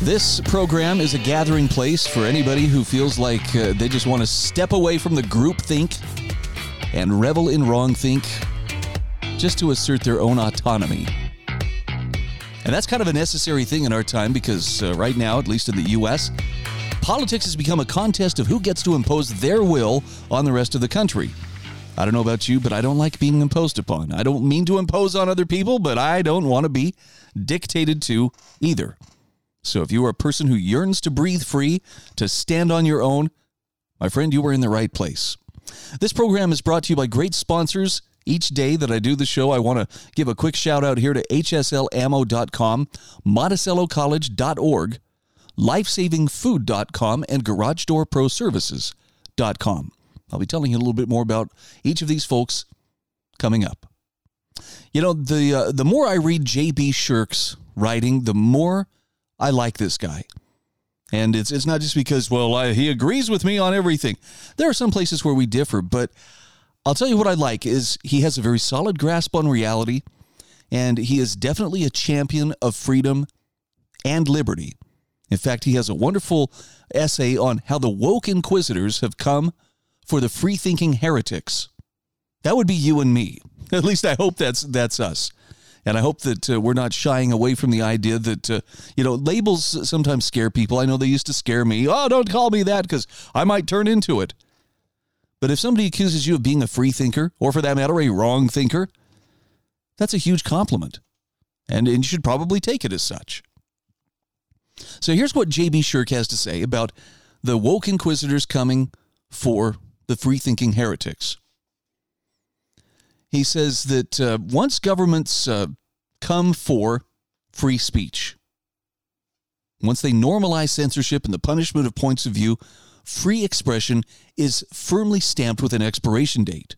This program is a gathering place for anybody who feels like uh, they just want to step away from the group think and revel in wrong think just to assert their own autonomy. And that's kind of a necessary thing in our time because uh, right now, at least in the US, politics has become a contest of who gets to impose their will on the rest of the country. I don't know about you, but I don't like being imposed upon. I don't mean to impose on other people, but I don't want to be dictated to either. So if you are a person who yearns to breathe free, to stand on your own, my friend, you are in the right place. This program is brought to you by great sponsors. Each day that I do the show, I want to give a quick shout out here to hslammo.com, monticellocollege.org, lifesavingfood.com, and garagedoorproservices.com. I'll be telling you a little bit more about each of these folks coming up. You know, the uh, the more I read J.B. Shurk's writing, the more I like this guy. And it's it's not just because well I, he agrees with me on everything. There are some places where we differ, but I'll tell you what I like is he has a very solid grasp on reality, and he is definitely a champion of freedom and liberty. In fact, he has a wonderful essay on how the woke inquisitors have come for the free thinking heretics. That would be you and me. At least I hope that's that's us. And I hope that uh, we're not shying away from the idea that, uh, you know, labels sometimes scare people. I know they used to scare me. Oh, don't call me that because I might turn into it. But if somebody accuses you of being a free thinker, or for that matter, a wrong thinker, that's a huge compliment. And, and you should probably take it as such. So here's what J.B. Shurk has to say about the woke inquisitors coming for the free thinking heretics. He says that uh, once governments uh, come for free speech, once they normalize censorship and the punishment of points of view, free expression is firmly stamped with an expiration date.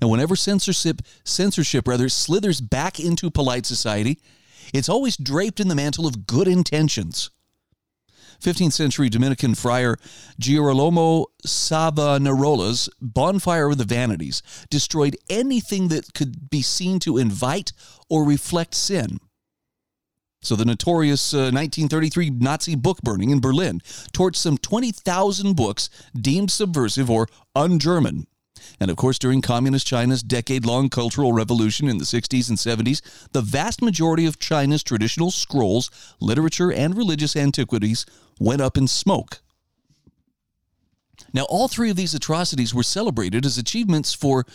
And whenever censorship, censorship rather slithers back into polite society, it's always draped in the mantle of good intentions. 15th century Dominican friar Girolamo Savonarola's Bonfire of the Vanities destroyed anything that could be seen to invite or reflect sin. So the notorious uh, 1933 Nazi book burning in Berlin torched some 20,000 books deemed subversive or un-German. And of course, during Communist China's decade long cultural revolution in the 60s and 70s, the vast majority of China's traditional scrolls, literature, and religious antiquities went up in smoke. Now, all three of these atrocities were celebrated as achievements for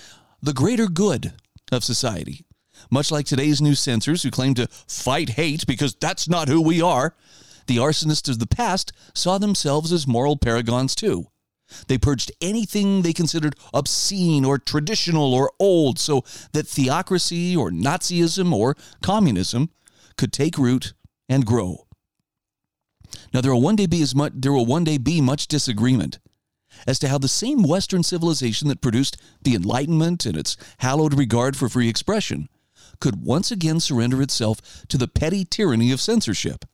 the greater good of society. Much like today's new censors who claim to fight hate because that's not who we are, the arsonists of the past saw themselves as moral paragons too. They purged anything they considered obscene or traditional or old so that theocracy or Nazism or communism could take root and grow. Now there will one day be as much there will one day be much disagreement as to how the same Western civilization that produced the Enlightenment and its hallowed regard for free expression could once again surrender itself to the petty tyranny of censorship.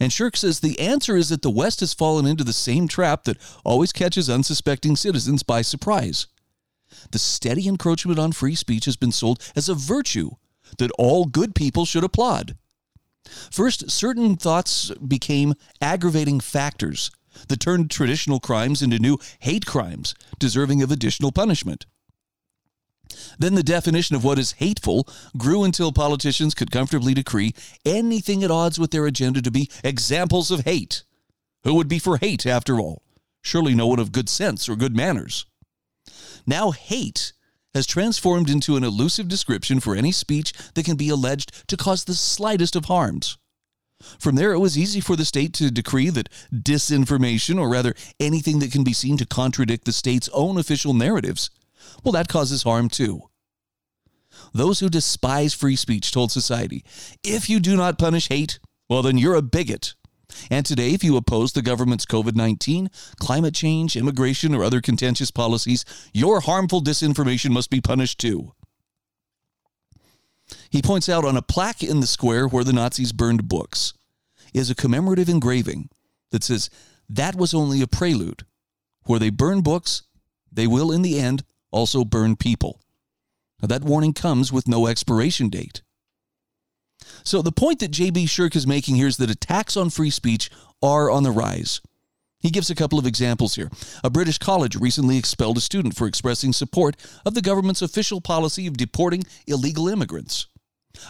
And Shurk says the answer is that the West has fallen into the same trap that always catches unsuspecting citizens by surprise. The steady encroachment on free speech has been sold as a virtue that all good people should applaud. First, certain thoughts became aggravating factors that turned traditional crimes into new hate crimes, deserving of additional punishment. Then the definition of what is hateful grew until politicians could comfortably decree anything at odds with their agenda to be examples of hate. Who would be for hate, after all? Surely no one of good sense or good manners. Now, hate has transformed into an elusive description for any speech that can be alleged to cause the slightest of harms. From there, it was easy for the state to decree that disinformation, or rather anything that can be seen to contradict the state's own official narratives, well, that causes harm too. Those who despise free speech told society, if you do not punish hate, well, then you're a bigot. And today, if you oppose the government's COVID 19, climate change, immigration, or other contentious policies, your harmful disinformation must be punished too. He points out on a plaque in the square where the Nazis burned books is a commemorative engraving that says, That was only a prelude. Where they burn books, they will, in the end, also burn people. Now, that warning comes with no expiration date. So, the point that J.B. Shurk is making here is that attacks on free speech are on the rise. He gives a couple of examples here. A British college recently expelled a student for expressing support of the government's official policy of deporting illegal immigrants.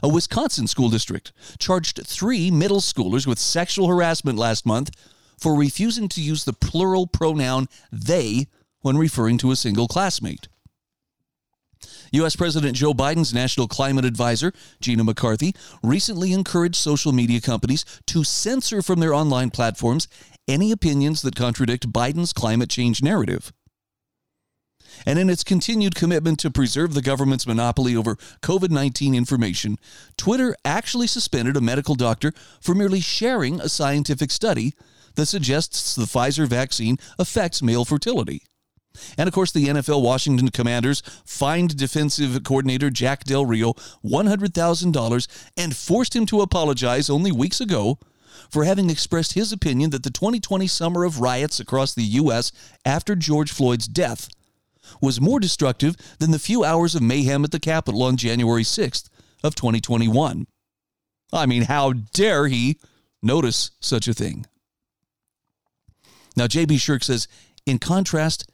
A Wisconsin school district charged three middle schoolers with sexual harassment last month for refusing to use the plural pronoun they when referring to a single classmate. U.S. President Joe Biden's national climate advisor, Gina McCarthy, recently encouraged social media companies to censor from their online platforms any opinions that contradict Biden's climate change narrative. And in its continued commitment to preserve the government's monopoly over COVID 19 information, Twitter actually suspended a medical doctor for merely sharing a scientific study that suggests the Pfizer vaccine affects male fertility. And of course, the NFL Washington Commanders fined defensive coordinator Jack Del Rio $100,000 and forced him to apologize only weeks ago for having expressed his opinion that the 2020 summer of riots across the U.S. after George Floyd's death was more destructive than the few hours of mayhem at the Capitol on January 6th of 2021. I mean, how dare he notice such a thing? Now, J.B. Shurk says, in contrast,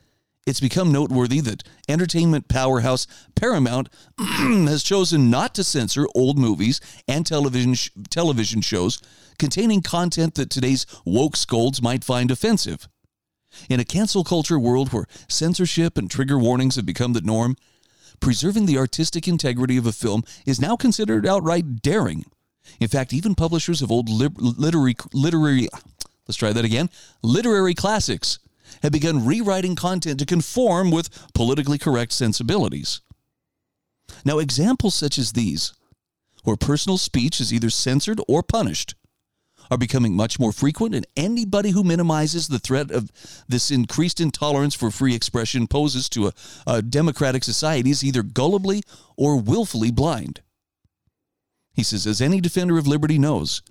it's become noteworthy that entertainment powerhouse Paramount has chosen not to censor old movies and television sh- television shows containing content that today's woke scolds might find offensive. In a cancel culture world where censorship and trigger warnings have become the norm, preserving the artistic integrity of a film is now considered outright daring. In fact, even publishers of old literary literary let's try that again, literary classics have begun rewriting content to conform with politically correct sensibilities. Now, examples such as these, where personal speech is either censored or punished, are becoming much more frequent, and anybody who minimizes the threat of this increased intolerance for free expression poses to a, a democratic society is either gullibly or willfully blind. He says, as any defender of liberty knows,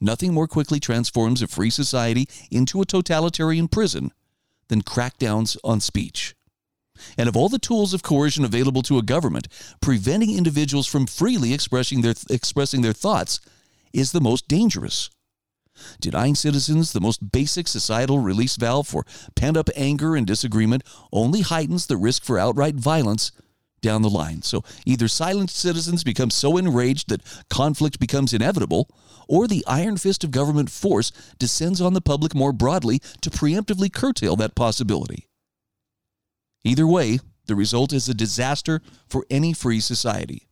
nothing more quickly transforms a free society into a totalitarian prison than crackdowns on speech. And of all the tools of coercion available to a government, preventing individuals from freely expressing their, expressing their thoughts is the most dangerous. Denying citizens the most basic societal release valve for pent up anger and disagreement only heightens the risk for outright violence down the line. So either silent citizens become so enraged that conflict becomes inevitable, or the iron fist of government force descends on the public more broadly to preemptively curtail that possibility. Either way, the result is a disaster for any free society.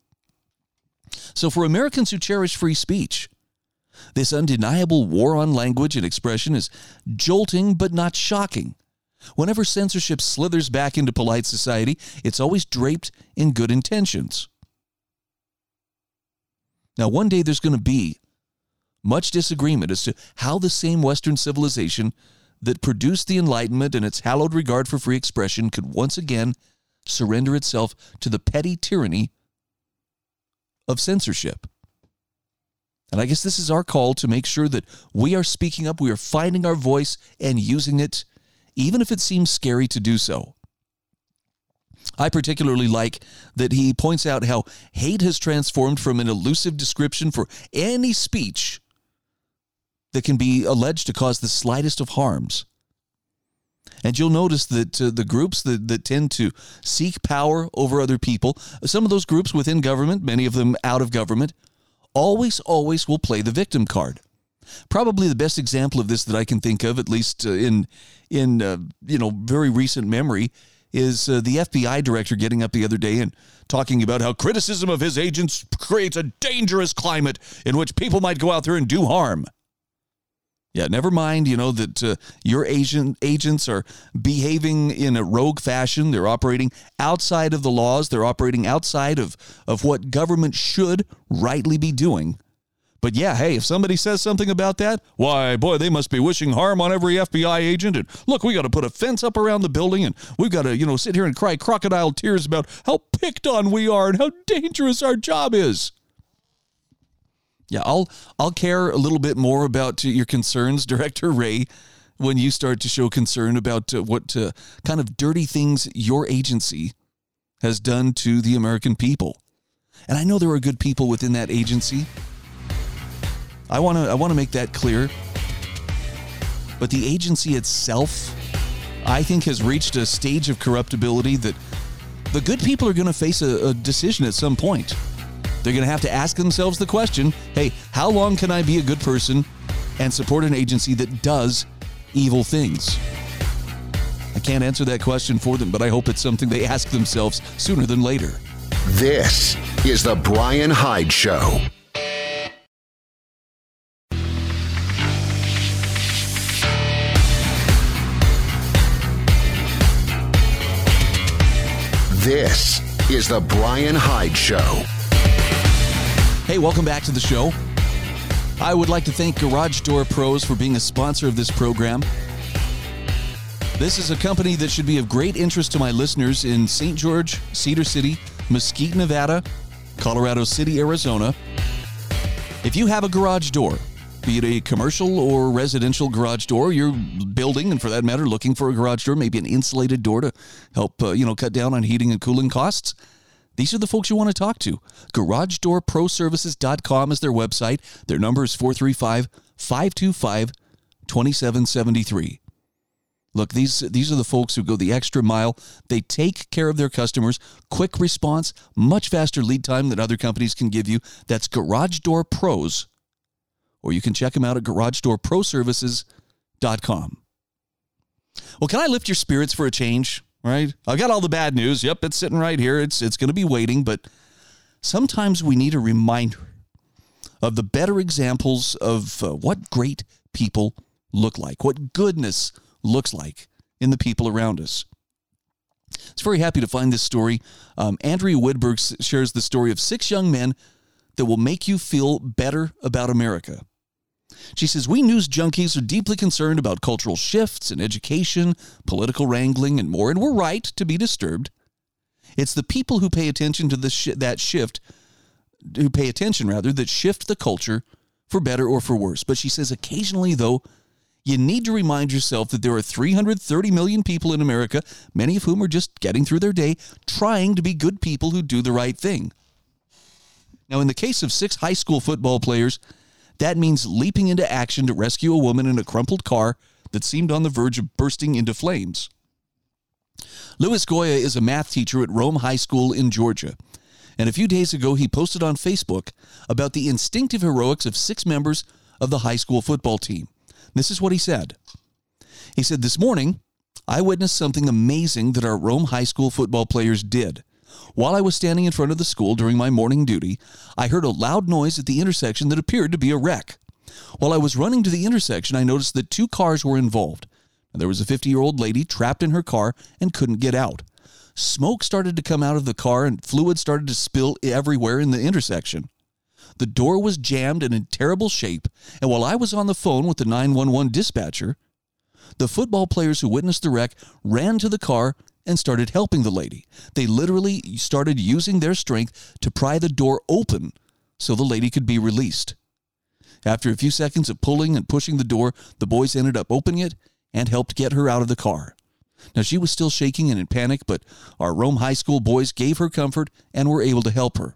So, for Americans who cherish free speech, this undeniable war on language and expression is jolting but not shocking. Whenever censorship slithers back into polite society, it's always draped in good intentions. Now, one day there's going to be much disagreement as to how the same Western civilization that produced the Enlightenment and its hallowed regard for free expression could once again surrender itself to the petty tyranny of censorship. And I guess this is our call to make sure that we are speaking up, we are finding our voice and using it even if it seems scary to do so. I particularly like that he points out how hate has transformed from an elusive description for any speech that can be alleged to cause the slightest of harms. And you'll notice that uh, the groups that, that tend to seek power over other people, some of those groups within government, many of them out of government, always, always will play the victim card. Probably the best example of this that I can think of, at least uh, in in uh, you know very recent memory, is uh, the FBI director getting up the other day and talking about how criticism of his agents creates a dangerous climate in which people might go out there and do harm. Yeah, never mind, you know, that uh, your agent, agents are behaving in a rogue fashion. They're operating outside of the laws. They're operating outside of, of what government should rightly be doing. But yeah, hey, if somebody says something about that, why, boy, they must be wishing harm on every FBI agent. And look, we got to put a fence up around the building and we've got to, you know, sit here and cry crocodile tears about how picked on we are and how dangerous our job is. Yeah, I'll I'll care a little bit more about your concerns, Director Wray, when you start to show concern about uh, what uh, kind of dirty things your agency has done to the American people. And I know there are good people within that agency. I want to I want to make that clear. But the agency itself, I think, has reached a stage of corruptibility that the good people are going to face a, a decision at some point. They're going to have to ask themselves the question hey, how long can I be a good person and support an agency that does evil things? I can't answer that question for them, but I hope it's something they ask themselves sooner than later. This is The Brian Hyde Show. This is The Brian Hyde Show. Hey, welcome back to the show. I would like to thank Garage Door Pros for being a sponsor of this program. This is a company that should be of great interest to my listeners in St. George, Cedar City, Mesquite, Nevada, Colorado City, Arizona. If you have a garage door, be it a commercial or residential garage door, you're building, and for that matter, looking for a garage door, maybe an insulated door to help, uh, you know, cut down on heating and cooling costs. These are the folks you want to talk to. GarageDoorProServices.com is their website. Their number is 435 525 2773. Look, these these are the folks who go the extra mile. They take care of their customers. Quick response, much faster lead time than other companies can give you. That's Garage Door Pros. Or you can check them out at GarageDoorProServices.com. Well, can I lift your spirits for a change? right? I've got all the bad news. Yep, it's sitting right here. It's it's going to be waiting, but sometimes we need a reminder of the better examples of uh, what great people look like, what goodness looks like in the people around us. It's very happy to find this story. Um, Andrea Widburg shares the story of six young men that will make you feel better about America. She says, We news junkies are deeply concerned about cultural shifts in education, political wrangling, and more, and we're right to be disturbed. It's the people who pay attention to sh- that shift, who pay attention rather, that shift the culture for better or for worse. But she says, occasionally, though, you need to remind yourself that there are 330 million people in America, many of whom are just getting through their day, trying to be good people who do the right thing. Now, in the case of six high school football players, that means leaping into action to rescue a woman in a crumpled car that seemed on the verge of bursting into flames. Louis Goya is a math teacher at Rome High School in Georgia. And a few days ago, he posted on Facebook about the instinctive heroics of six members of the high school football team. This is what he said. He said, This morning, I witnessed something amazing that our Rome High School football players did. While I was standing in front of the school during my morning duty, I heard a loud noise at the intersection that appeared to be a wreck. While I was running to the intersection, I noticed that two cars were involved. There was a 50 year old lady trapped in her car and couldn't get out. Smoke started to come out of the car and fluid started to spill everywhere in the intersection. The door was jammed and in terrible shape, and while I was on the phone with the 911 dispatcher, the football players who witnessed the wreck ran to the car and started helping the lady. They literally started using their strength to pry the door open so the lady could be released. After a few seconds of pulling and pushing the door, the boys ended up opening it and helped get her out of the car. Now, she was still shaking and in panic, but our Rome High School boys gave her comfort and were able to help her.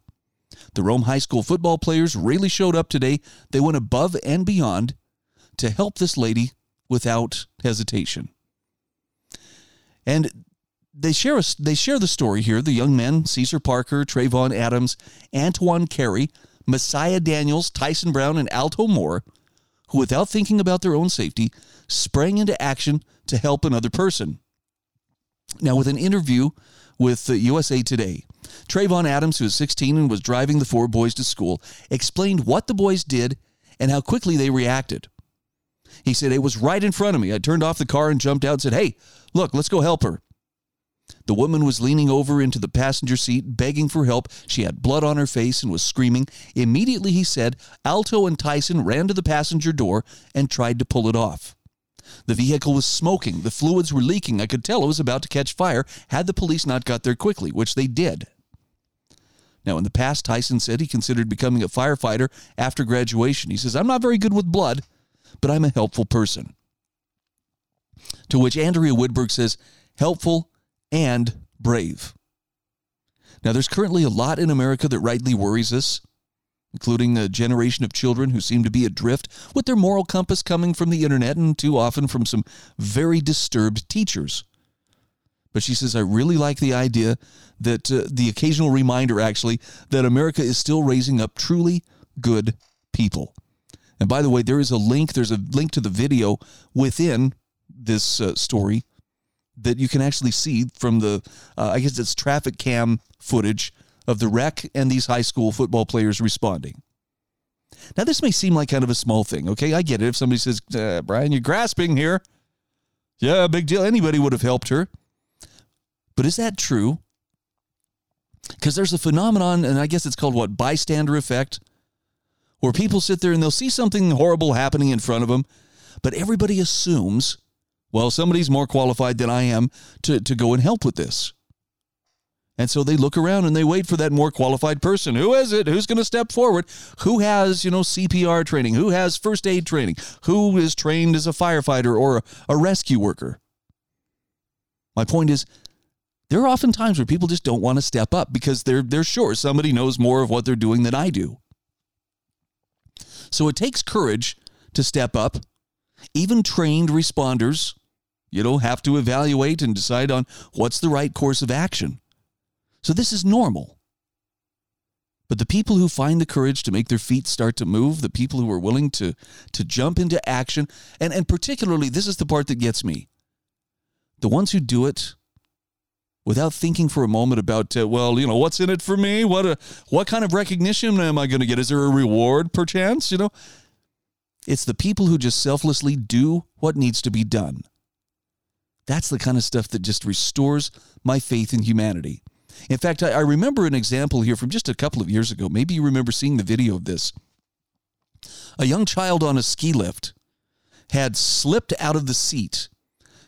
The Rome High School football players really showed up today. They went above and beyond to help this lady without hesitation. And they share a, they share the story here. The young men, Caesar Parker, Trayvon Adams, Antoine Carey, Messiah Daniels, Tyson Brown, and Alto Moore, who without thinking about their own safety, sprang into action to help another person. Now, with an interview with USA Today, Trayvon Adams, who was 16 and was driving the four boys to school, explained what the boys did and how quickly they reacted. He said, It was right in front of me. I turned off the car and jumped out and said, Hey, look, let's go help her. The woman was leaning over into the passenger seat, begging for help. She had blood on her face and was screaming. Immediately, he said, Alto and Tyson ran to the passenger door and tried to pull it off. The vehicle was smoking. The fluids were leaking. I could tell it was about to catch fire had the police not got there quickly, which they did. Now, in the past, Tyson said he considered becoming a firefighter after graduation. He says, I'm not very good with blood, but I'm a helpful person. To which Andrea Woodberg says, helpful and brave. Now, there's currently a lot in America that rightly worries us, including a generation of children who seem to be adrift with their moral compass coming from the internet and too often from some very disturbed teachers. But she says, I really like the idea that uh, the occasional reminder, actually, that America is still raising up truly good people. And by the way, there is a link, there's a link to the video within this uh, story that you can actually see from the, uh, I guess it's traffic cam footage of the wreck and these high school football players responding. Now, this may seem like kind of a small thing, okay? I get it. If somebody says, uh, Brian, you're grasping here. Yeah, big deal. Anybody would have helped her. But is that true? Because there's a phenomenon, and I guess it's called what? Bystander effect, where people sit there and they'll see something horrible happening in front of them, but everybody assumes, well, somebody's more qualified than I am to, to go and help with this. And so they look around and they wait for that more qualified person. Who is it? Who's going to step forward? Who has, you know, CPR training? Who has first aid training? Who is trained as a firefighter or a, a rescue worker? My point is, there are often times where people just don't want to step up because they're they're sure somebody knows more of what they're doing than I do. So it takes courage to step up. Even trained responders, you know, have to evaluate and decide on what's the right course of action. So this is normal. But the people who find the courage to make their feet start to move, the people who are willing to to jump into action, and, and particularly this is the part that gets me. The ones who do it without thinking for a moment about uh, well you know what's in it for me? What a, what kind of recognition am i going to get? Is there a reward perchance you know? It's the people who just selflessly do what needs to be done. That's the kind of stuff that just restores my faith in humanity. In fact I, I remember an example here from just a couple of years ago. Maybe you remember seeing the video of this. A young child on a ski lift had slipped out of the seat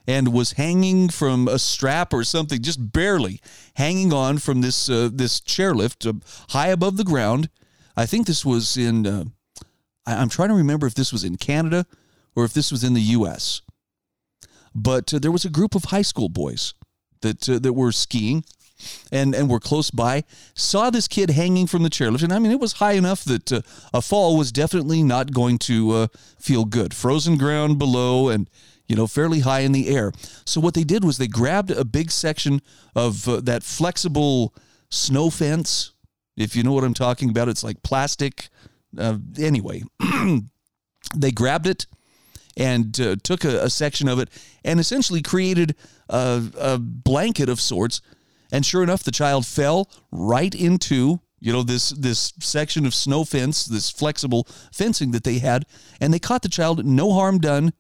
and was hanging from a strap or something, just barely hanging on from this uh, this chairlift uh, high above the ground. I think this was in. Uh, I, am trying to remember if this was in Canada or if this was in the U.S. But uh, there was a group of high school boys that uh, that were skiing. And, and were close by, saw this kid hanging from the chairlift. And I mean, it was high enough that uh, a fall was definitely not going to feel good. Frozen ground below, and you know, fairly high in the air. So what they did was they grabbed a big section of uh, that flexible snow fence. If you know what I'm talking about, it's like plastic. Uh, anyway, they grabbed it and uh, took a, a, section of it and essentially created a, a blanket of sorts. And sure enough, the child fell right into you know this this section of snow fence, this flexible fencing that they had, and they caught the child. No harm done.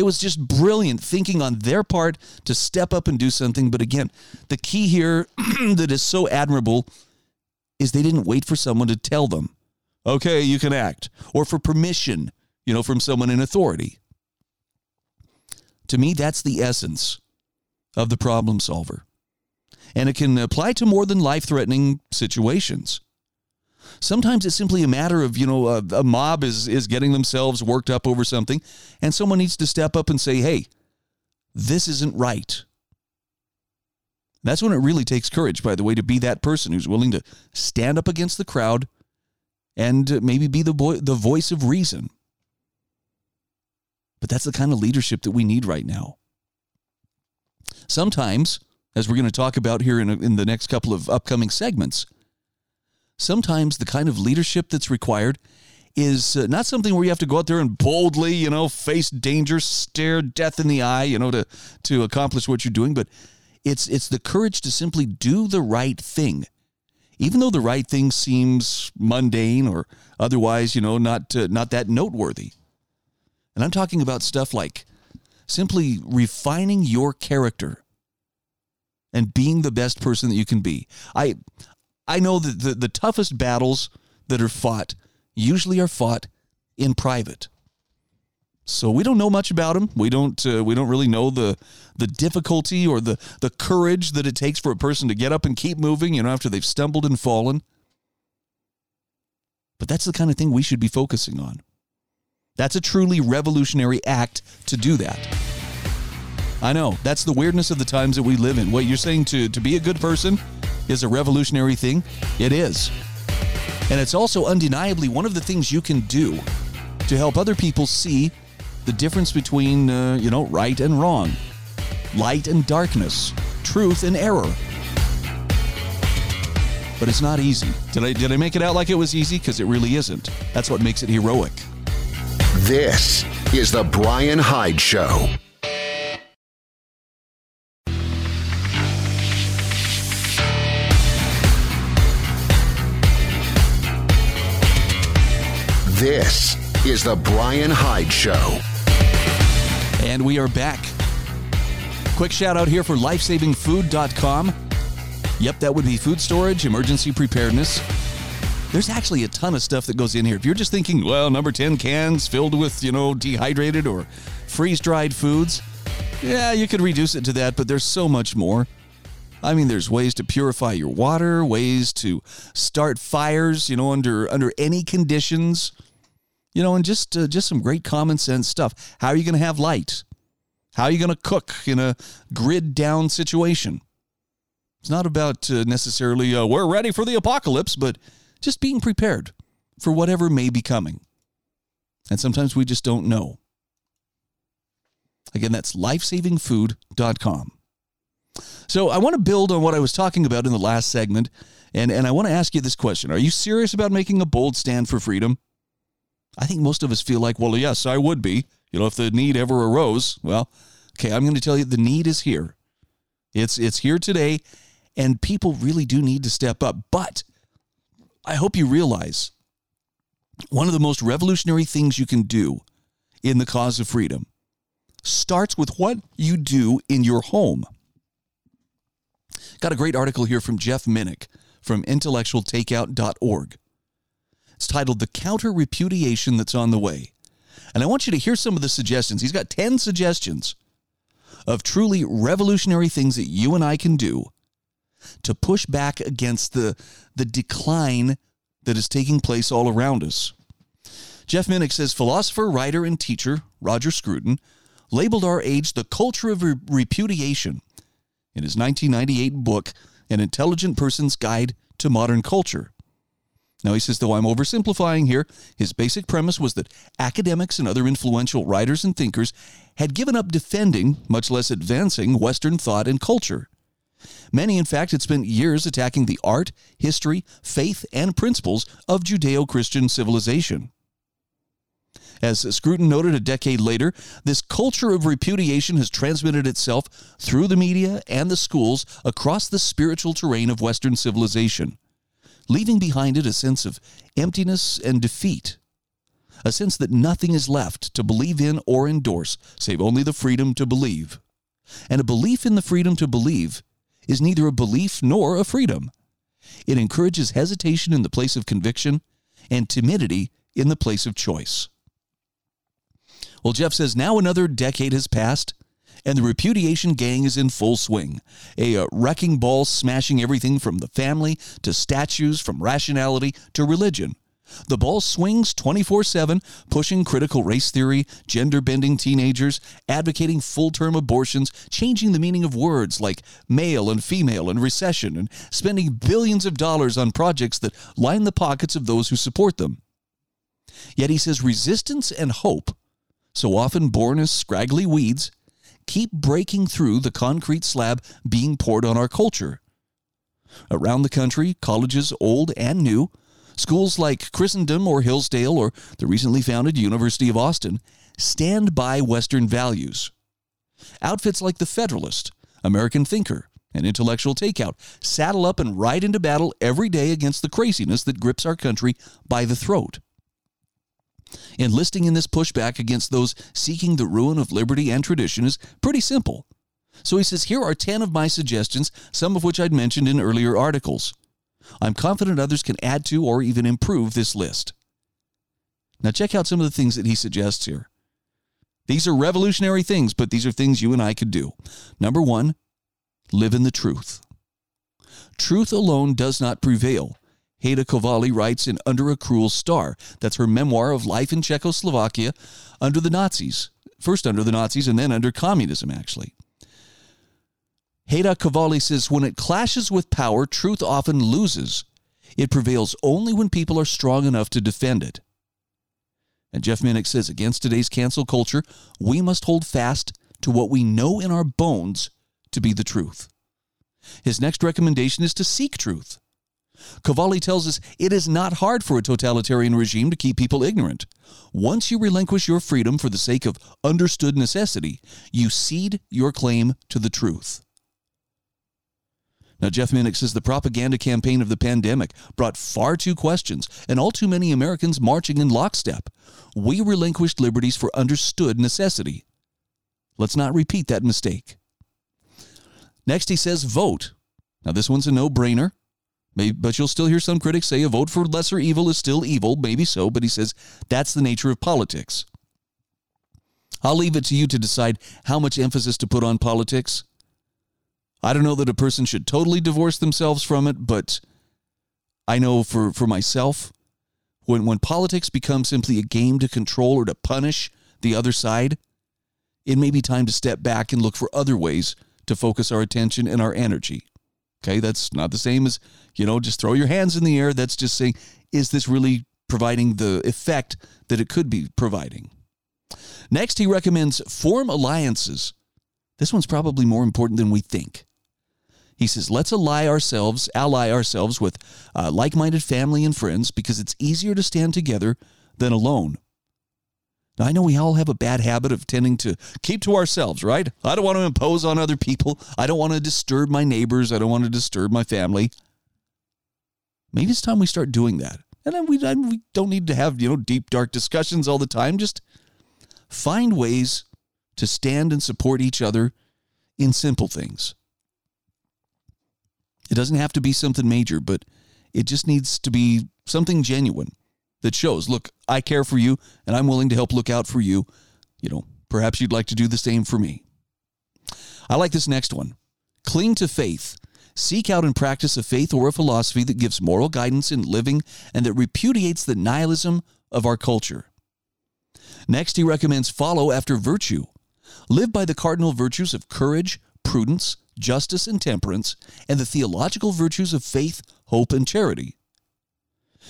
It was just brilliant thinking on their part to step up and do something. But again, the key here that is so admirable is they didn't wait for someone to tell them, okay, you can act, or for permission, you know, from someone in authority. To me, that's the essence of the problem solver. And it can apply to more than life threatening situations. Sometimes it's simply a matter of, you know, a, a mob is, is getting themselves worked up over something, and someone needs to step up and say, hey, this isn't right. That's when it really takes courage, by the way, to be that person who's willing to stand up against the crowd and maybe be the, boy, the voice of reason. But that's the kind of leadership that we need right now. Sometimes, as we're going to talk about here in, in the next couple of upcoming segments, sometimes the kind of leadership that's required is uh, not something where you have to go out there and boldly, you know, face danger, stare death in the eye, you know, to to accomplish what you're doing, but it's it's the courage to simply do the right thing. Even though the right thing seems mundane or otherwise, you know, not uh, not that noteworthy. And I'm talking about stuff like simply refining your character and being the best person that you can be. I I know that the, the toughest battles that are fought usually are fought in private. So we don't know much about them. We don't uh, we don't really know the the difficulty or the the courage that it takes for a person to get up and keep moving, you know, after they've stumbled and fallen. But that's the kind of thing we should be focusing on. That's a truly revolutionary act to do that. I know. That's the weirdness of the times that we live in. What you're saying to, to be a good person is a revolutionary thing? It is. And it's also undeniably one of the things you can do to help other people see the difference between, uh, you know, right and wrong, light and darkness, truth and error. But it's not easy. Did I, did I make it out like it was easy? Because it really isn't. That's what makes it heroic. This is The Brian Hyde Show. This is The Brian Hyde Show. And we are back. Quick shout out here for lifesavingfood.com. Yep, that would be food storage, emergency preparedness. There's actually a ton of stuff that goes in here. If you're just thinking, well, number 10 cans filled with, you know, dehydrated or freeze dried foods, yeah, you could reduce it to that, but there's so much more. I mean, there's ways to purify your water, ways to start fires, you know, under under any conditions you know, and just uh, just some great common sense stuff. How are you going to have light? How are you going to cook in a grid down situation? It's not about uh, necessarily uh, we're ready for the apocalypse, but just being prepared for whatever may be coming. And sometimes we just don't know. Again, that's lifesavingfood.com. So I want to build on what I was talking about in the last segment, and, and I want to ask you this question Are you serious about making a bold stand for freedom? I think most of us feel like, well, yes, I would be. You know, if the need ever arose, well, okay, I'm going to tell you the need is here. It's it's here today, and people really do need to step up. But I hope you realize one of the most revolutionary things you can do in the cause of freedom starts with what you do in your home. Got a great article here from Jeff Minick from intellectualtakeout.org. It's titled The Counter Repudiation That's on the Way. And I want you to hear some of the suggestions. He's got 10 suggestions of truly revolutionary things that you and I can do to push back against the, the decline that is taking place all around us. Jeff Minick says philosopher, writer, and teacher Roger Scruton labeled our age the culture of re- repudiation in his 1998 book, An Intelligent Person's Guide to Modern Culture. Now, he says, though I'm oversimplifying here, his basic premise was that academics and other influential writers and thinkers had given up defending, much less advancing, Western thought and culture. Many, in fact, had spent years attacking the art, history, faith, and principles of Judeo Christian civilization. As Scruton noted a decade later, this culture of repudiation has transmitted itself through the media and the schools across the spiritual terrain of Western civilization leaving behind it a sense of emptiness and defeat, a sense that nothing is left to believe in or endorse save only the freedom to believe. And a belief in the freedom to believe is neither a belief nor a freedom. It encourages hesitation in the place of conviction and timidity in the place of choice. Well, Jeff says now another decade has passed and the repudiation gang is in full swing. A uh, wrecking ball smashing everything from the family to statues, from rationality to religion. The ball swings 24 7, pushing critical race theory, gender bending teenagers, advocating full term abortions, changing the meaning of words like male and female and recession, and spending billions of dollars on projects that line the pockets of those who support them. Yet he says resistance and hope, so often born as scraggly weeds, keep breaking through the concrete slab being poured on our culture. Around the country, colleges old and new, schools like Christendom or Hillsdale or the recently founded University of Austin stand by Western values. Outfits like the Federalist, American Thinker, and Intellectual Takeout saddle up and ride into battle every day against the craziness that grips our country by the throat. Enlisting in this pushback against those seeking the ruin of liberty and tradition is pretty simple. So he says, Here are 10 of my suggestions, some of which I'd mentioned in earlier articles. I'm confident others can add to or even improve this list. Now, check out some of the things that he suggests here. These are revolutionary things, but these are things you and I could do. Number one, live in the truth. Truth alone does not prevail. Heda Kovály writes in Under a Cruel Star. That's her memoir of life in Czechoslovakia under the Nazis. First under the Nazis and then under communism, actually. Heda Kovály says when it clashes with power, truth often loses. It prevails only when people are strong enough to defend it. And Jeff Minick says against today's cancel culture, we must hold fast to what we know in our bones to be the truth. His next recommendation is to seek truth. Kovály tells us it is not hard for a totalitarian regime to keep people ignorant. Once you relinquish your freedom for the sake of understood necessity, you cede your claim to the truth. Now, Jeff Minick says the propaganda campaign of the pandemic brought far too questions and all too many Americans marching in lockstep. We relinquished liberties for understood necessity. Let's not repeat that mistake. Next, he says vote. Now, this one's a no brainer. Maybe, but you'll still hear some critics say a vote for lesser evil is still evil. Maybe so, but he says that's the nature of politics. I'll leave it to you to decide how much emphasis to put on politics. I don't know that a person should totally divorce themselves from it, but I know for, for myself, when, when politics becomes simply a game to control or to punish the other side, it may be time to step back and look for other ways to focus our attention and our energy. Okay, that's not the same as, you know, just throw your hands in the air. That's just saying, is this really providing the effect that it could be providing? Next, he recommends form alliances. This one's probably more important than we think. He says, let's ally ourselves, ally ourselves with uh, like minded family and friends because it's easier to stand together than alone. Now, I know we all have a bad habit of tending to keep to ourselves, right? I don't want to impose on other people. I don't want to disturb my neighbors. I don't want to disturb my family. Maybe it's time we start doing that. And we, we don't need to have, you know, deep, dark discussions all the time. Just find ways to stand and support each other in simple things. It doesn't have to be something major, but it just needs to be something genuine that shows, look, I care for you and I'm willing to help look out for you. You know, perhaps you'd like to do the same for me. I like this next one. Cling to faith. Seek out and practice a faith or a philosophy that gives moral guidance in living and that repudiates the nihilism of our culture. Next, he recommends follow after virtue. Live by the cardinal virtues of courage, prudence, justice, and temperance, and the theological virtues of faith, hope, and charity.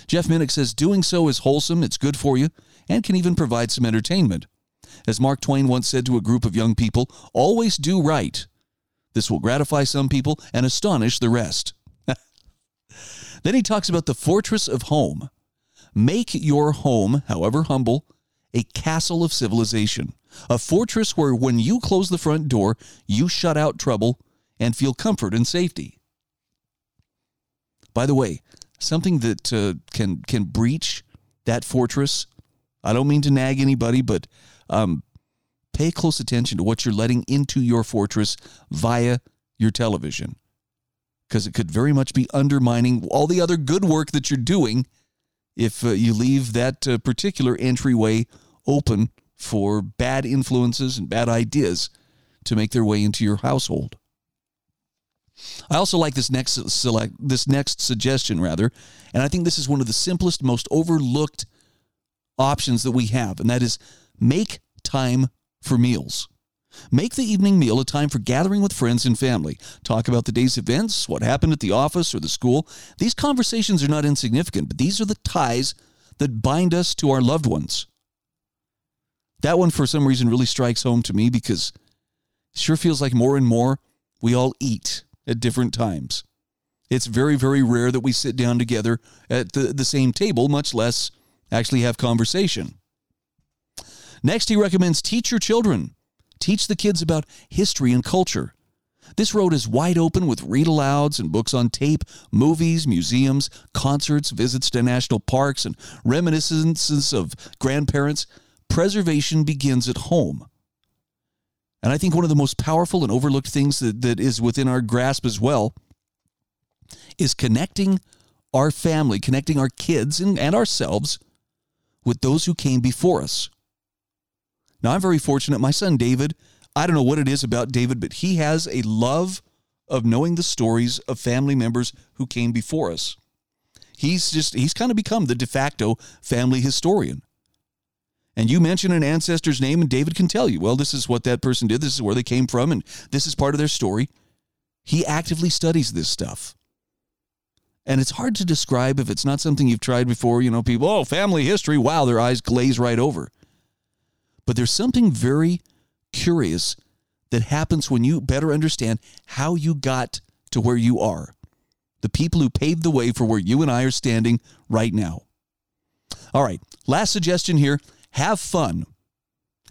Jeff Minick says doing so is wholesome, it's good for you, and can even provide some entertainment. As Mark Twain once said to a group of young people, always do right. This will gratify some people and astonish the rest. then he talks about the fortress of home. Make your home, however humble, a castle of civilization, a fortress where when you close the front door, you shut out trouble and feel comfort and safety. By the way, something that uh, can can breach that fortress. I don't mean to nag anybody, but um, pay close attention to what you're letting into your fortress via your television, because it could very much be undermining all the other good work that you're doing if uh, you leave that uh, particular entryway open for bad influences and bad ideas to make their way into your household. I also like this next select this next suggestion rather, and I think this is one of the simplest, most overlooked options that we have, and that is make time for meals. Make the evening meal a time for gathering with friends and family. Talk about the day's events, what happened at the office or the school. These conversations are not insignificant, but these are the ties that bind us to our loved ones. That one, for some reason, really strikes home to me because it sure feels like more and more we all eat at different times. It's very, very rare that we sit down together at the, the same table, much less actually have conversation. Next, he recommends teach your children. Teach the kids about history and culture. This road is wide open with read alouds and books on tape, movies, museums, concerts, visits to national parks, and reminiscences of grandparents. Preservation begins at home. And I think one of the most powerful and overlooked things that, that is within our grasp as well is connecting our family, connecting our kids and, and ourselves with those who came before us. Now, I'm very fortunate. My son David, I don't know what it is about David, but he has a love of knowing the stories of family members who came before us. He's just, he's kind of become the de facto family historian. And you mention an ancestor's name, and David can tell you, well, this is what that person did, this is where they came from, and this is part of their story. He actively studies this stuff. And it's hard to describe if it's not something you've tried before. You know, people, oh, family history, wow, their eyes glaze right over. But there's something very curious that happens when you better understand how you got to where you are. The people who paved the way for where you and I are standing right now. All right, last suggestion here have fun.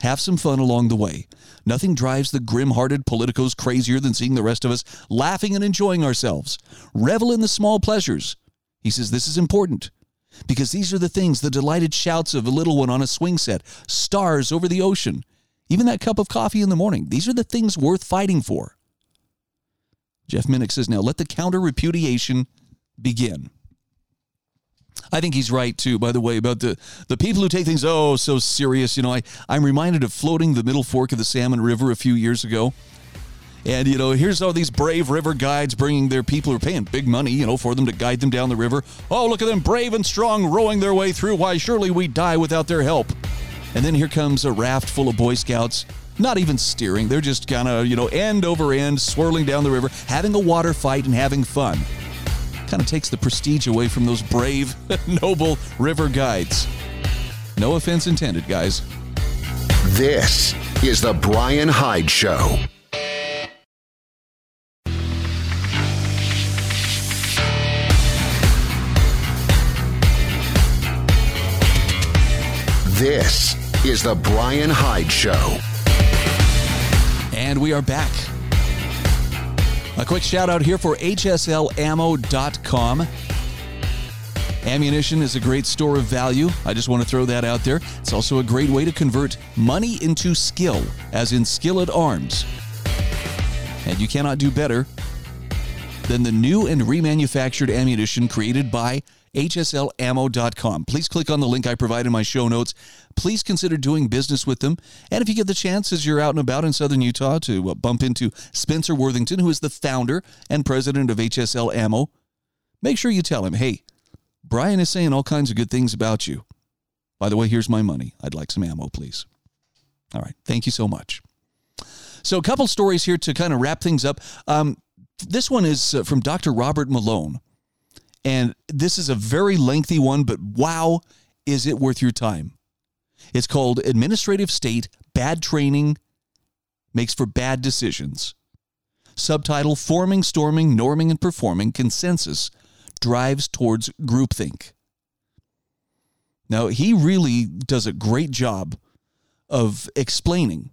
Have some fun along the way. Nothing drives the grim hearted politicos crazier than seeing the rest of us laughing and enjoying ourselves. Revel in the small pleasures. He says this is important because these are the things the delighted shouts of a little one on a swing set, stars over the ocean, even that cup of coffee in the morning. These are the things worth fighting for. Jeff Minick says, now let the counter repudiation begin. I think he's right too, by the way, about the, the people who take things oh so serious. You know, I, I'm reminded of floating the middle fork of the Salmon River a few years ago. And, you know, here's all these brave river guides bringing their people who are paying big money, you know, for them to guide them down the river. Oh, look at them, brave and strong, rowing their way through. Why, surely we die without their help. And then here comes a raft full of Boy Scouts, not even steering. They're just kind of, you know, end over end, swirling down the river, having a water fight and having fun kind of takes the prestige away from those brave, noble river guides. No offense intended, guys. This is The Brian Hyde Show. This is The Brian Hyde Show. And we are back. A quick shout out here for HSLammo.com. Ammunition is a great store of value. I just want to throw that out there. It's also a great way to convert money into skill, as in skill at arms. And you cannot do better than the new and remanufactured ammunition created by hslammo.com. Please click on the link I provide in my show notes. Please consider doing business with them. And if you get the chance as you're out and about in southern Utah to bump into Spencer Worthington, who is the founder and president of HSL Ammo, make sure you tell him, hey, Brian is saying all kinds of good things about you. By the way, here's my money. I'd like some ammo, please. All right. Thank you so much. So, a couple stories here to kind of wrap things up. Um, this one is uh, from Dr. Robert Malone. And this is a very lengthy one, but wow, is it worth your time? It's called Administrative State Bad Training Makes for Bad Decisions. Subtitle Forming, Storming, Norming, and Performing Consensus Drives Towards Groupthink. Now, he really does a great job of explaining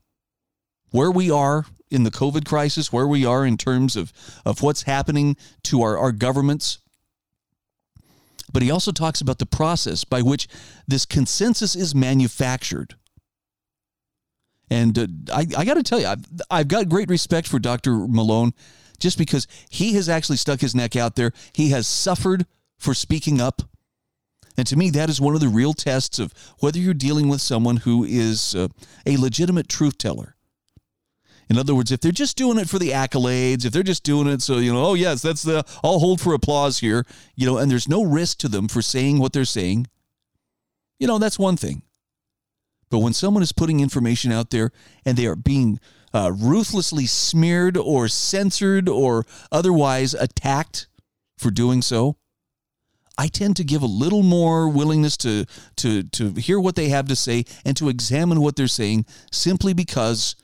where we are in the COVID crisis, where we are in terms of, of what's happening to our, our governments, but he also talks about the process by which this consensus is manufactured. And uh, I, I got to tell you, I've, I've got great respect for Dr. Malone just because he has actually stuck his neck out there. He has suffered for speaking up. And to me, that is one of the real tests of whether you're dealing with someone who is uh, a legitimate truth teller. In other words, if they're just doing it for the accolades, if they're just doing it so, you know, oh, yes, that's the, I'll hold for applause here, you know, and there's no risk to them for saying what they're saying, you know, that's one thing. But when someone is putting information out there and they are being uh, ruthlessly smeared or censored or otherwise attacked for doing so, I tend to give a little more willingness to to to hear what they have to say and to examine what they're saying simply because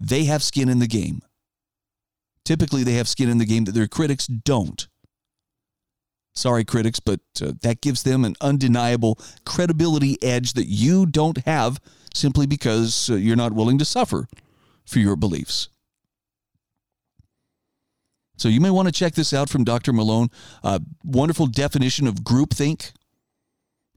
they have skin in the game. Typically, they have skin in the game that their critics don't. Sorry, critics, but uh, that gives them an undeniable credibility edge that you don't have simply because uh, you're not willing to suffer for your beliefs. So you may want to check this out from Dr. Malone. Uh, wonderful definition of groupthink.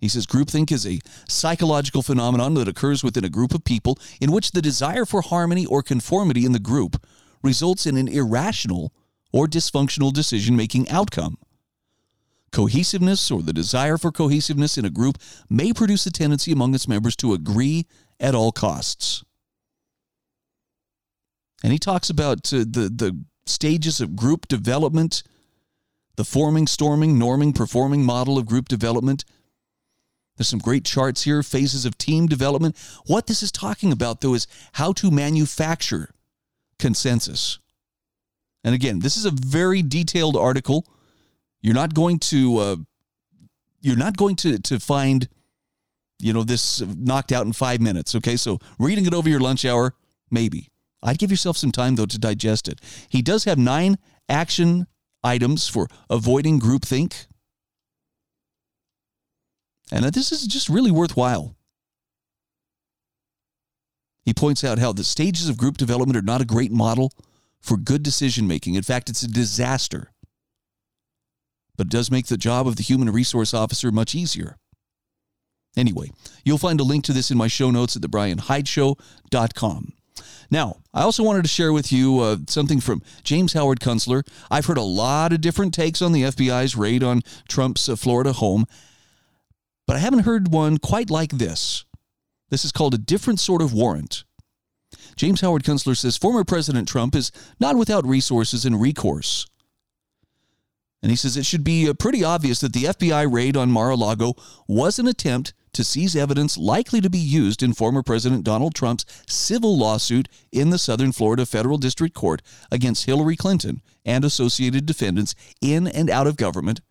He says groupthink is a psychological phenomenon that occurs within a group of people in which the desire for harmony or conformity in the group results in an irrational or dysfunctional decision making outcome. Cohesiveness or the desire for cohesiveness in a group may produce a tendency among its members to agree at all costs. And he talks about uh, the, the stages of group development, the forming, storming, norming, performing model of group development. There's some great charts here, phases of team development. What this is talking about, though, is how to manufacture consensus. And again, this is a very detailed article. You're not going to uh, you're not going to to find you know this knocked out in five minutes. Okay, so reading it over your lunch hour, maybe. I'd give yourself some time though to digest it. He does have nine action items for avoiding groupthink. And this is just really worthwhile. He points out how the stages of group development are not a great model for good decision making. In fact, it's a disaster. But it does make the job of the human resource officer much easier. Anyway, you'll find a link to this in my show notes at thebrianhydeshow.com. Now, I also wanted to share with you uh, something from James Howard Kunstler. I've heard a lot of different takes on the FBI's raid on Trump's uh, Florida home, but I haven't heard one quite like this. This is called a different sort of warrant. James Howard Kunstler says former President Trump is not without resources and recourse. And he says it should be uh, pretty obvious that the FBI raid on Mar a Lago was an attempt to seize evidence likely to be used in former President Donald Trump's civil lawsuit in the Southern Florida Federal District Court against Hillary Clinton and associated defendants in and out of government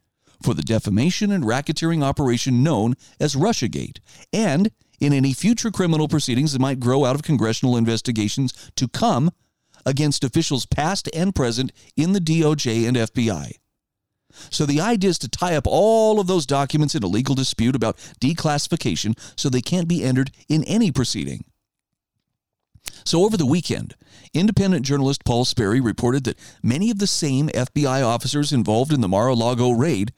for the defamation and racketeering operation known as Russiagate, and in any future criminal proceedings that might grow out of congressional investigations to come against officials past and present in the DOJ and FBI. So the idea is to tie up all of those documents in a legal dispute about declassification so they can't be entered in any proceeding. So over the weekend, independent journalist Paul Sperry reported that many of the same FBI officers involved in the Mar-a-Lago raid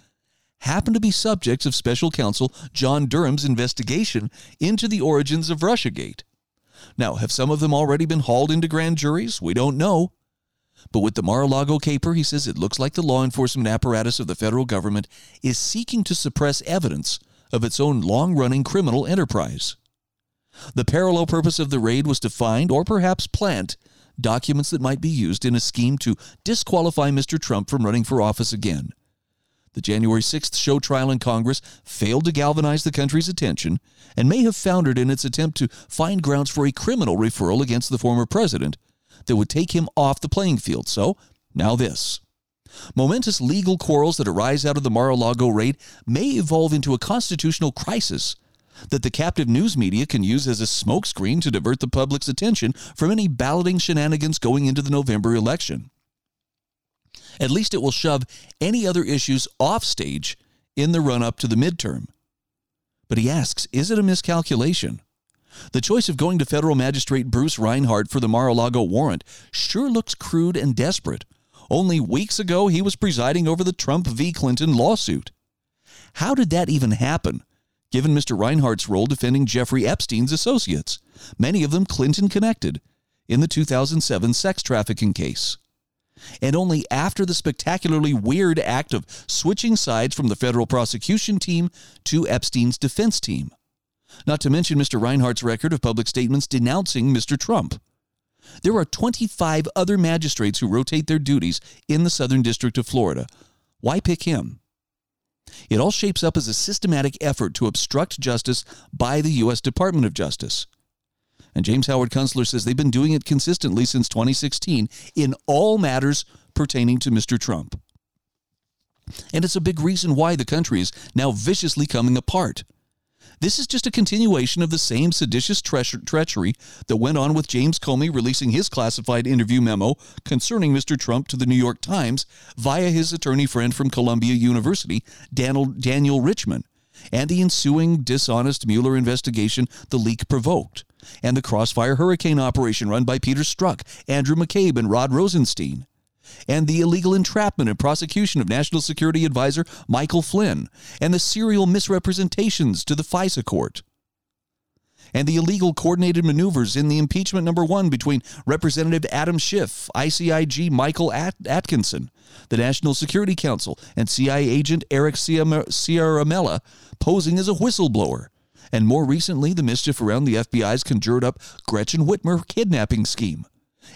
happen to be subjects of special counsel John Durham's investigation into the origins of Russiagate. Now, have some of them already been hauled into grand juries? We don't know. But with the Mar a Lago caper, he says it looks like the law enforcement apparatus of the federal government is seeking to suppress evidence of its own long running criminal enterprise. The parallel purpose of the raid was to find, or perhaps plant, documents that might be used in a scheme to disqualify Mr. Trump from running for office again. The January 6th show trial in Congress failed to galvanize the country's attention and may have foundered in its attempt to find grounds for a criminal referral against the former president that would take him off the playing field. So, now this. Momentous legal quarrels that arise out of the Mar a Lago raid may evolve into a constitutional crisis that the captive news media can use as a smokescreen to divert the public's attention from any balloting shenanigans going into the November election. At least it will shove any other issues off stage in the run up to the midterm. But he asks, is it a miscalculation? The choice of going to federal magistrate Bruce Reinhart for the Mar a Lago warrant sure looks crude and desperate. Only weeks ago, he was presiding over the Trump v. Clinton lawsuit. How did that even happen, given Mr. Reinhart's role defending Jeffrey Epstein's associates, many of them Clinton connected, in the 2007 sex trafficking case? And only after the spectacularly weird act of switching sides from the federal prosecution team to Epstein's defense team not to mention Mr. Reinhart's record of public statements denouncing Mr. Trump. There are 25 other magistrates who rotate their duties in the Southern District of Florida. Why pick him? It all shapes up as a systematic effort to obstruct justice by the U.S. Department of Justice. And James Howard Kunstler says they've been doing it consistently since 2016 in all matters pertaining to Mr. Trump. And it's a big reason why the country is now viciously coming apart. This is just a continuation of the same seditious tre- treachery that went on with James Comey releasing his classified interview memo concerning Mr. Trump to the New York Times via his attorney friend from Columbia University, Daniel, Daniel Richman, and the ensuing dishonest Mueller investigation the leak provoked, and the Crossfire Hurricane operation run by Peter Strzok, Andrew McCabe, and Rod Rosenstein. and the illegal entrapment and prosecution of National Security Advisor Michael Flynn, and the serial misrepresentations to the FISA court and the illegal coordinated maneuvers in the impeachment number one between Representative Adam Schiff, ICIG Michael At- Atkinson, the National Security Council, and CIA agent Eric Ciaramella posing as a whistleblower. And more recently, the mischief around the FBI's conjured up Gretchen Whitmer kidnapping scheme,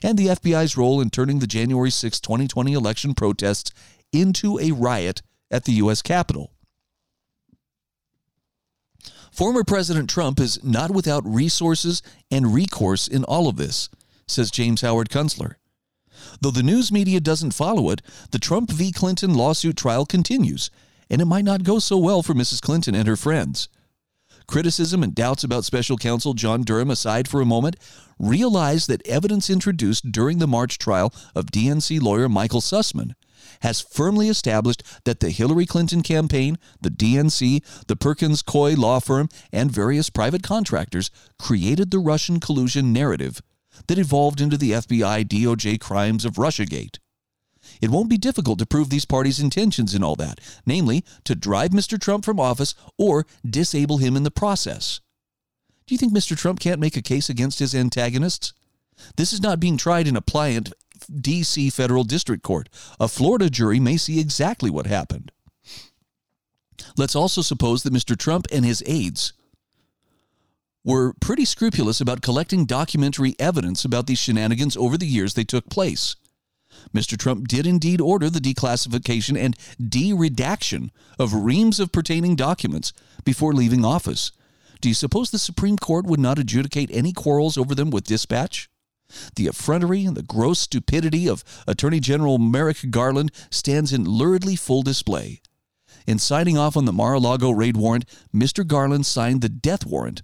and the FBI's role in turning the January 6, 2020 election protests into a riot at the U.S. Capitol. Former President Trump is not without resources and recourse in all of this, says James Howard Kunstler. Though the news media doesn't follow it, the Trump v. Clinton lawsuit trial continues, and it might not go so well for Mrs. Clinton and her friends. Criticism and doubts about special counsel John Durham aside for a moment, realize that evidence introduced during the March trial of DNC lawyer Michael Sussmann has firmly established that the Hillary Clinton campaign, the DNC, the Perkins Coie law firm, and various private contractors created the Russian collusion narrative that evolved into the FBI DOJ crimes of Russiagate. It won't be difficult to prove these parties' intentions in all that, namely, to drive Mr. Trump from office or disable him in the process. Do you think Mr. Trump can't make a case against his antagonists? This is not being tried in a pliant D.C. federal district court. A Florida jury may see exactly what happened. Let's also suppose that Mr. Trump and his aides were pretty scrupulous about collecting documentary evidence about these shenanigans over the years they took place. Mr. Trump did indeed order the declassification and de redaction of reams of pertaining documents before leaving office. Do you suppose the Supreme Court would not adjudicate any quarrels over them with dispatch? The effrontery and the gross stupidity of Attorney General Merrick Garland stands in luridly full display. In signing off on the Mar a Lago raid warrant, Mr. Garland signed the death warrant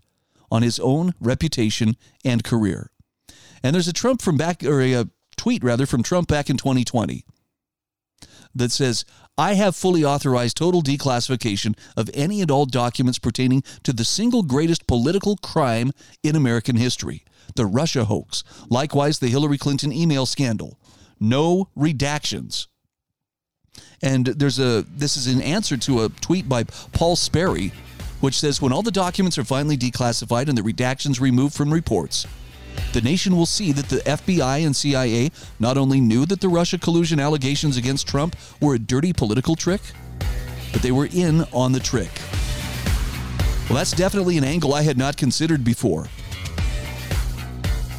on his own reputation and career. And there's a Trump from back, or a, a tweet rather, from Trump back in 2020 that says, I have fully authorized total declassification of any and all documents pertaining to the single greatest political crime in American history the Russia hoax, likewise the Hillary Clinton email scandal. No redactions. And there's a this is an answer to a tweet by Paul Sperry, which says when all the documents are finally declassified and the redactions removed from reports, the nation will see that the FBI and CIA not only knew that the Russia collusion allegations against Trump were a dirty political trick, but they were in on the trick. Well, that's definitely an angle I had not considered before.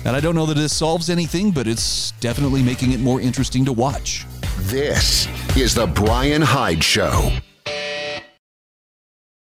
And I don't know that this solves anything, but it's definitely making it more interesting to watch. This is The Brian Hyde Show.